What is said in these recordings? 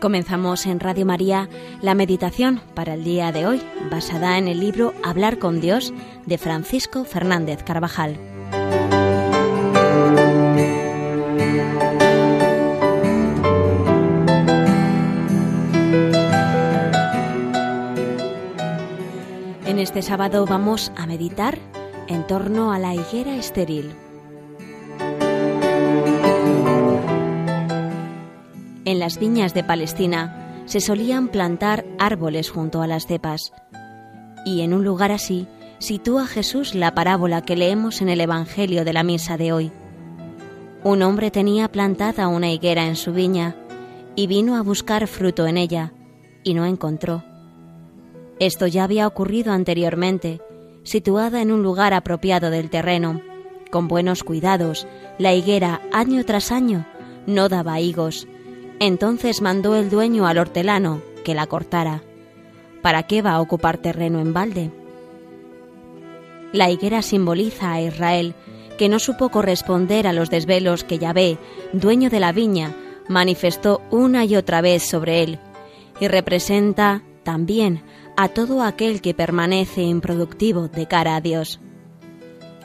Comenzamos en Radio María la meditación para el día de hoy, basada en el libro Hablar con Dios de Francisco Fernández Carvajal. En este sábado vamos a meditar en torno a la higuera estéril. En las viñas de Palestina se solían plantar árboles junto a las cepas. Y en un lugar así sitúa Jesús la parábola que leemos en el Evangelio de la misa de hoy. Un hombre tenía plantada una higuera en su viña y vino a buscar fruto en ella y no encontró. Esto ya había ocurrido anteriormente, situada en un lugar apropiado del terreno. Con buenos cuidados, la higuera año tras año no daba higos entonces mandó el dueño al hortelano que la cortara. ¿Para qué va a ocupar terreno en balde? La higuera simboliza a Israel, que no supo corresponder a los desvelos que Yahvé, dueño de la viña, manifestó una y otra vez sobre él, y representa también a todo aquel que permanece improductivo de cara a Dios.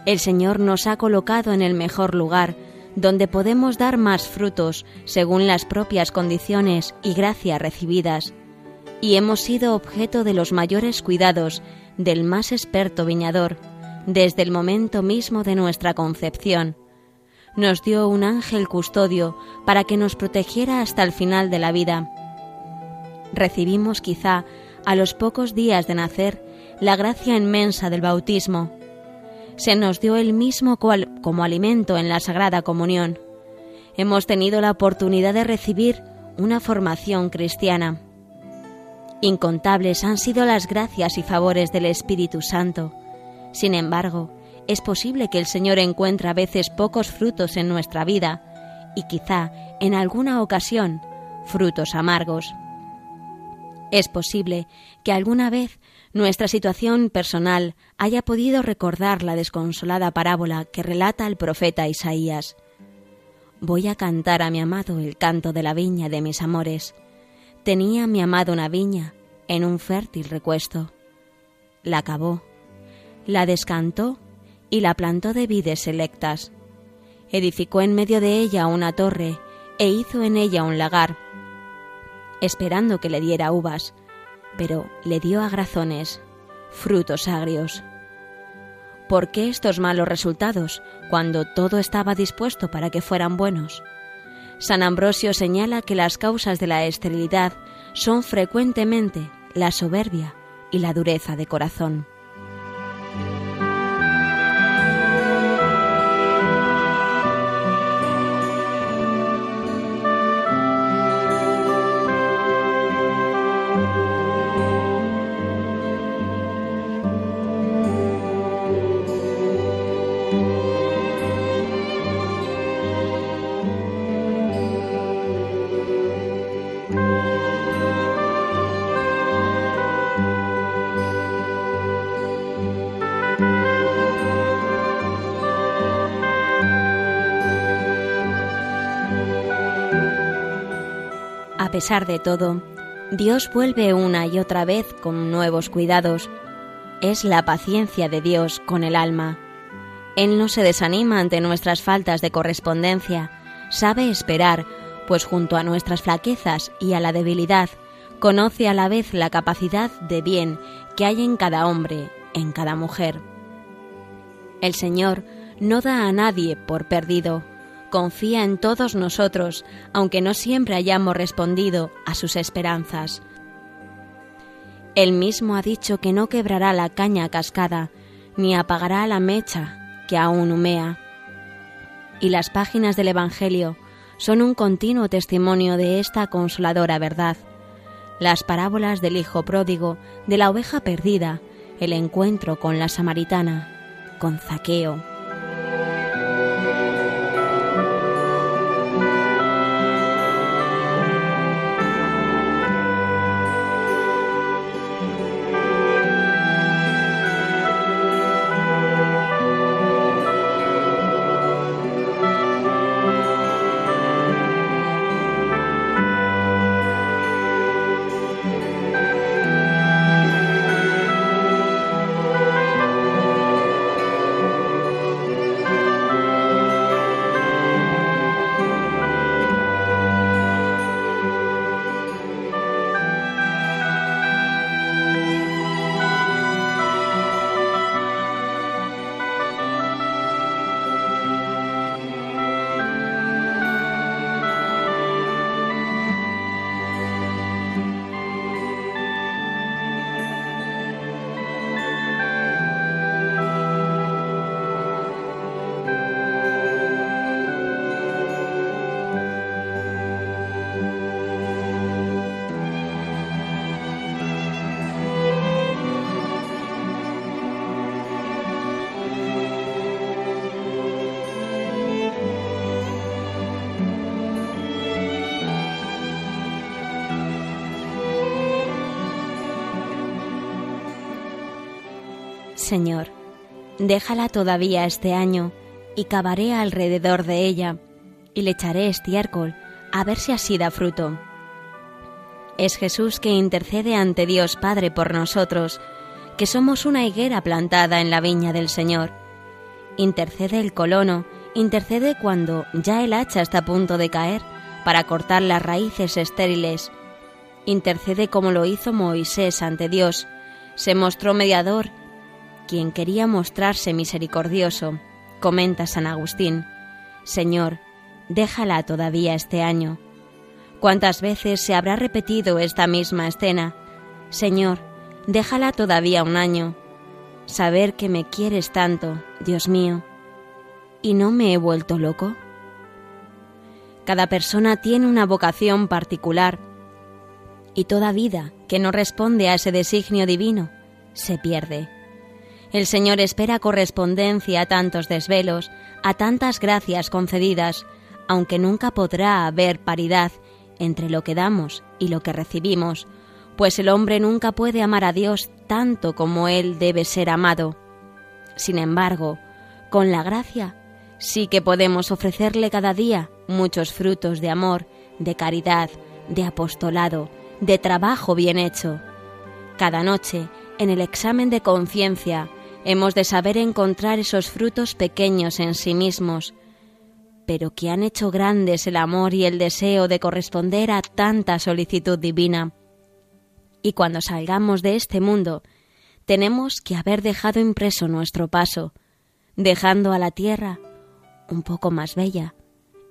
El Señor nos ha colocado en el mejor lugar, donde podemos dar más frutos según las propias condiciones y gracias recibidas, y hemos sido objeto de los mayores cuidados del más experto viñador desde el momento mismo de nuestra concepción. Nos dio un ángel custodio para que nos protegiera hasta el final de la vida. Recibimos quizá a los pocos días de nacer la gracia inmensa del bautismo, se nos dio el mismo como alimento en la Sagrada Comunión. Hemos tenido la oportunidad de recibir una formación cristiana. Incontables han sido las gracias y favores del Espíritu Santo. Sin embargo, es posible que el Señor encuentre a veces pocos frutos en nuestra vida y quizá en alguna ocasión frutos amargos. Es posible que alguna vez nuestra situación personal haya podido recordar la desconsolada parábola que relata el profeta Isaías. Voy a cantar a mi amado el canto de la viña de mis amores. Tenía mi amado una viña en un fértil recuesto. La acabó, la descantó y la plantó de vides selectas. Edificó en medio de ella una torre e hizo en ella un lagar, esperando que le diera uvas pero le dio agrazones, frutos agrios. ¿Por qué estos malos resultados cuando todo estaba dispuesto para que fueran buenos? San Ambrosio señala que las causas de la esterilidad son frecuentemente la soberbia y la dureza de corazón. A pesar de todo, Dios vuelve una y otra vez con nuevos cuidados. Es la paciencia de Dios con el alma. Él no se desanima ante nuestras faltas de correspondencia, sabe esperar, pues junto a nuestras flaquezas y a la debilidad, conoce a la vez la capacidad de bien que hay en cada hombre, en cada mujer. El Señor no da a nadie por perdido, confía en todos nosotros, aunque no siempre hayamos respondido a sus esperanzas. Él mismo ha dicho que no quebrará la caña cascada, ni apagará la mecha que aún humea. Y las páginas del Evangelio son un continuo testimonio de esta consoladora verdad. Las parábolas del Hijo pródigo, de la oveja perdida, el encuentro con la samaritana, con Zaqueo, Señor, déjala todavía este año y cavaré alrededor de ella y le echaré estiércol a ver si así da fruto. Es Jesús que intercede ante Dios Padre por nosotros, que somos una higuera plantada en la viña del Señor. Intercede el colono, intercede cuando ya el hacha está a punto de caer para cortar las raíces estériles. Intercede como lo hizo Moisés ante Dios, se mostró mediador, quien quería mostrarse misericordioso, comenta San Agustín. Señor, déjala todavía este año. ¿Cuántas veces se habrá repetido esta misma escena? Señor, déjala todavía un año. Saber que me quieres tanto, Dios mío. ¿Y no me he vuelto loco? Cada persona tiene una vocación particular y toda vida que no responde a ese designio divino se pierde. El Señor espera correspondencia a tantos desvelos, a tantas gracias concedidas, aunque nunca podrá haber paridad entre lo que damos y lo que recibimos, pues el hombre nunca puede amar a Dios tanto como Él debe ser amado. Sin embargo, con la gracia sí que podemos ofrecerle cada día muchos frutos de amor, de caridad, de apostolado, de trabajo bien hecho. Cada noche, en el examen de conciencia, hemos de saber encontrar esos frutos pequeños en sí mismos, pero que han hecho grandes el amor y el deseo de corresponder a tanta solicitud divina. Y cuando salgamos de este mundo, tenemos que haber dejado impreso nuestro paso, dejando a la tierra un poco más bella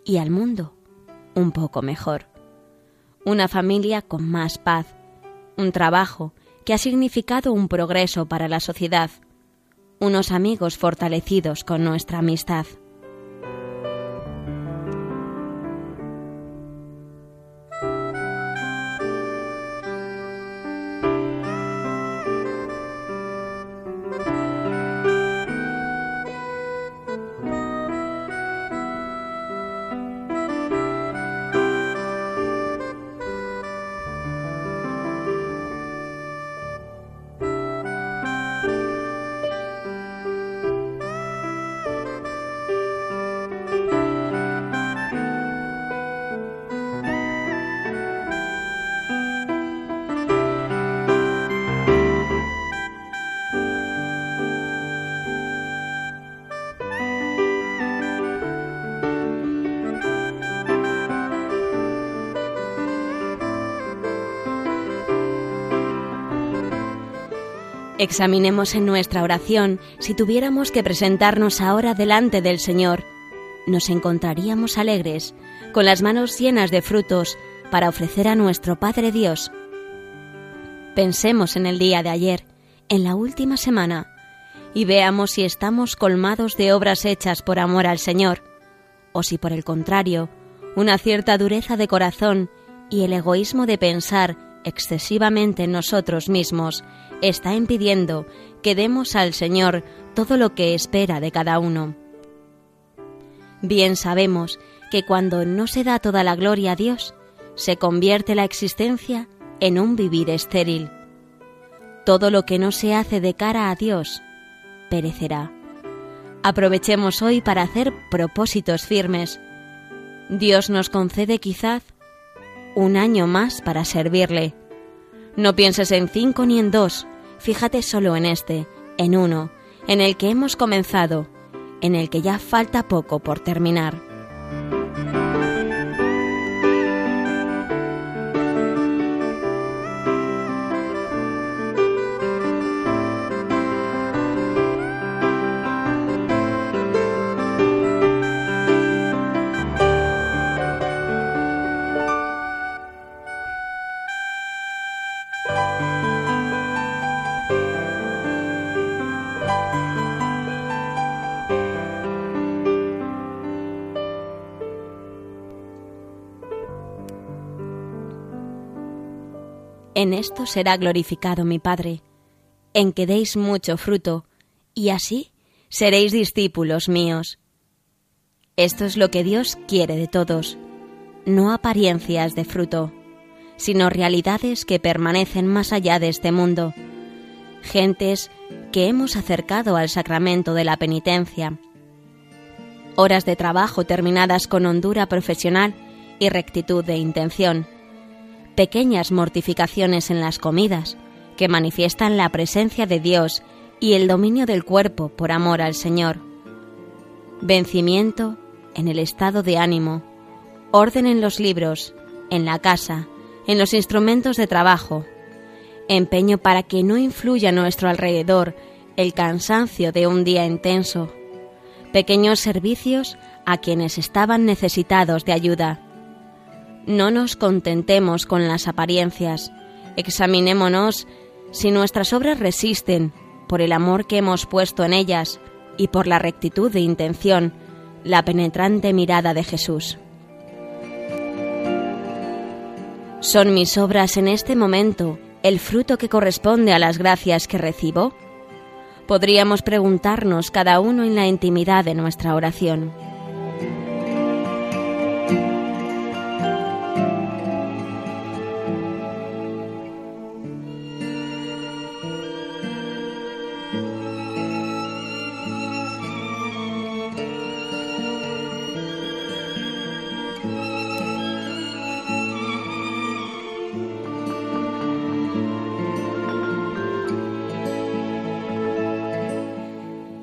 y al mundo un poco mejor. Una familia con más paz, un trabajo que ha significado un progreso para la sociedad, unos amigos fortalecidos con nuestra amistad. Examinemos en nuestra oración si tuviéramos que presentarnos ahora delante del Señor. Nos encontraríamos alegres, con las manos llenas de frutos, para ofrecer a nuestro Padre Dios. Pensemos en el día de ayer, en la última semana, y veamos si estamos colmados de obras hechas por amor al Señor, o si por el contrario, una cierta dureza de corazón y el egoísmo de pensar excesivamente en nosotros mismos está impidiendo que demos al Señor todo lo que espera de cada uno. Bien sabemos que cuando no se da toda la gloria a Dios, se convierte la existencia en un vivir estéril. Todo lo que no se hace de cara a Dios perecerá. Aprovechemos hoy para hacer propósitos firmes. Dios nos concede quizás un año más para servirle. No pienses en cinco ni en dos, fíjate solo en este, en uno, en el que hemos comenzado, en el que ya falta poco por terminar. En esto será glorificado mi Padre, en que deis mucho fruto, y así seréis discípulos míos. Esto es lo que Dios quiere de todos, no apariencias de fruto, sino realidades que permanecen más allá de este mundo, gentes que hemos acercado al sacramento de la penitencia. Horas de trabajo terminadas con hondura profesional y rectitud de intención. Pequeñas mortificaciones en las comidas que manifiestan la presencia de Dios y el dominio del cuerpo por amor al Señor. Vencimiento en el estado de ánimo, orden en los libros, en la casa, en los instrumentos de trabajo, empeño para que no influya a nuestro alrededor el cansancio de un día intenso, pequeños servicios a quienes estaban necesitados de ayuda. No nos contentemos con las apariencias, examinémonos si nuestras obras resisten por el amor que hemos puesto en ellas y por la rectitud de intención, la penetrante mirada de Jesús. ¿Son mis obras en este momento el fruto que corresponde a las gracias que recibo? Podríamos preguntarnos cada uno en la intimidad de nuestra oración.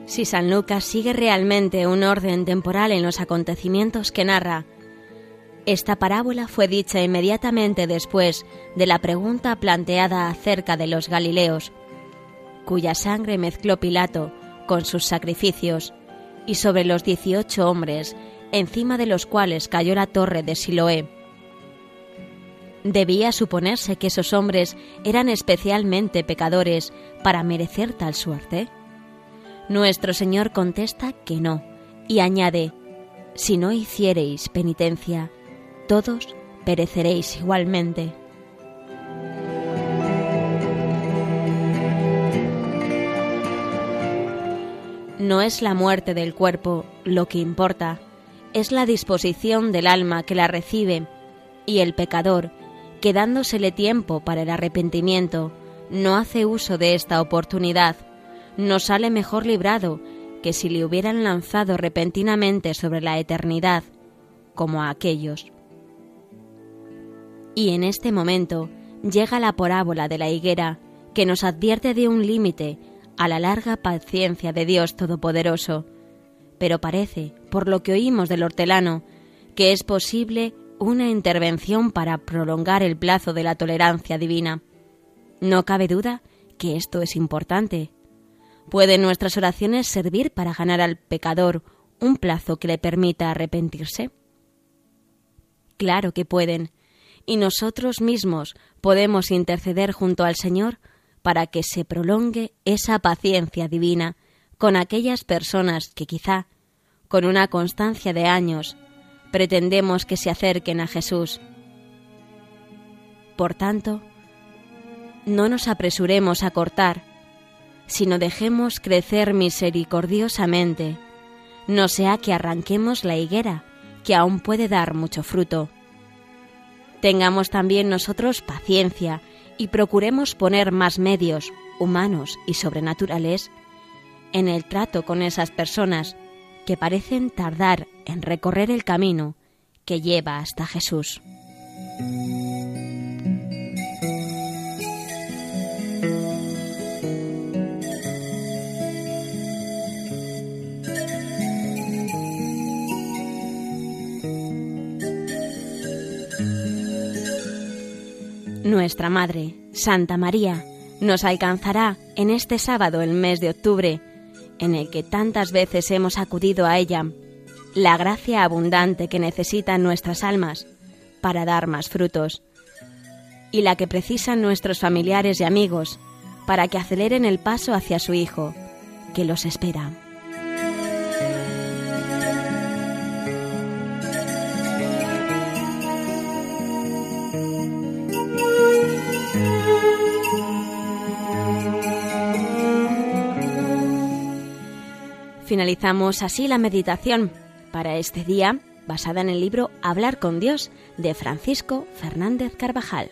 Si San Lucas sigue realmente un orden temporal en los acontecimientos que narra, esta parábola fue dicha inmediatamente después de la pregunta planteada acerca de los Galileos, cuya sangre mezcló Pilato con sus sacrificios, y sobre los dieciocho hombres encima de los cuales cayó la torre de Siloé. Debía suponerse que esos hombres eran especialmente pecadores para merecer tal suerte. Nuestro Señor contesta que no, y añade, si no hiciereis penitencia, todos pereceréis igualmente. No es la muerte del cuerpo lo que importa, es la disposición del alma que la recibe, y el pecador, quedándosele tiempo para el arrepentimiento, no hace uso de esta oportunidad no sale mejor librado que si le hubieran lanzado repentinamente sobre la eternidad, como a aquellos. Y en este momento llega la parábola de la higuera, que nos advierte de un límite a la larga paciencia de Dios Todopoderoso. Pero parece, por lo que oímos del hortelano, que es posible una intervención para prolongar el plazo de la tolerancia divina. No cabe duda que esto es importante, ¿Pueden nuestras oraciones servir para ganar al pecador un plazo que le permita arrepentirse? Claro que pueden, y nosotros mismos podemos interceder junto al Señor para que se prolongue esa paciencia divina con aquellas personas que quizá, con una constancia de años, pretendemos que se acerquen a Jesús. Por tanto, no nos apresuremos a cortar sino dejemos crecer misericordiosamente, no sea que arranquemos la higuera, que aún puede dar mucho fruto. Tengamos también nosotros paciencia y procuremos poner más medios, humanos y sobrenaturales, en el trato con esas personas que parecen tardar en recorrer el camino que lleva hasta Jesús. Nuestra Madre, Santa María, nos alcanzará en este sábado, el mes de octubre, en el que tantas veces hemos acudido a ella, la gracia abundante que necesitan nuestras almas para dar más frutos, y la que precisan nuestros familiares y amigos para que aceleren el paso hacia su Hijo, que los espera. Finalizamos así la meditación para este día basada en el libro Hablar con Dios de Francisco Fernández Carvajal.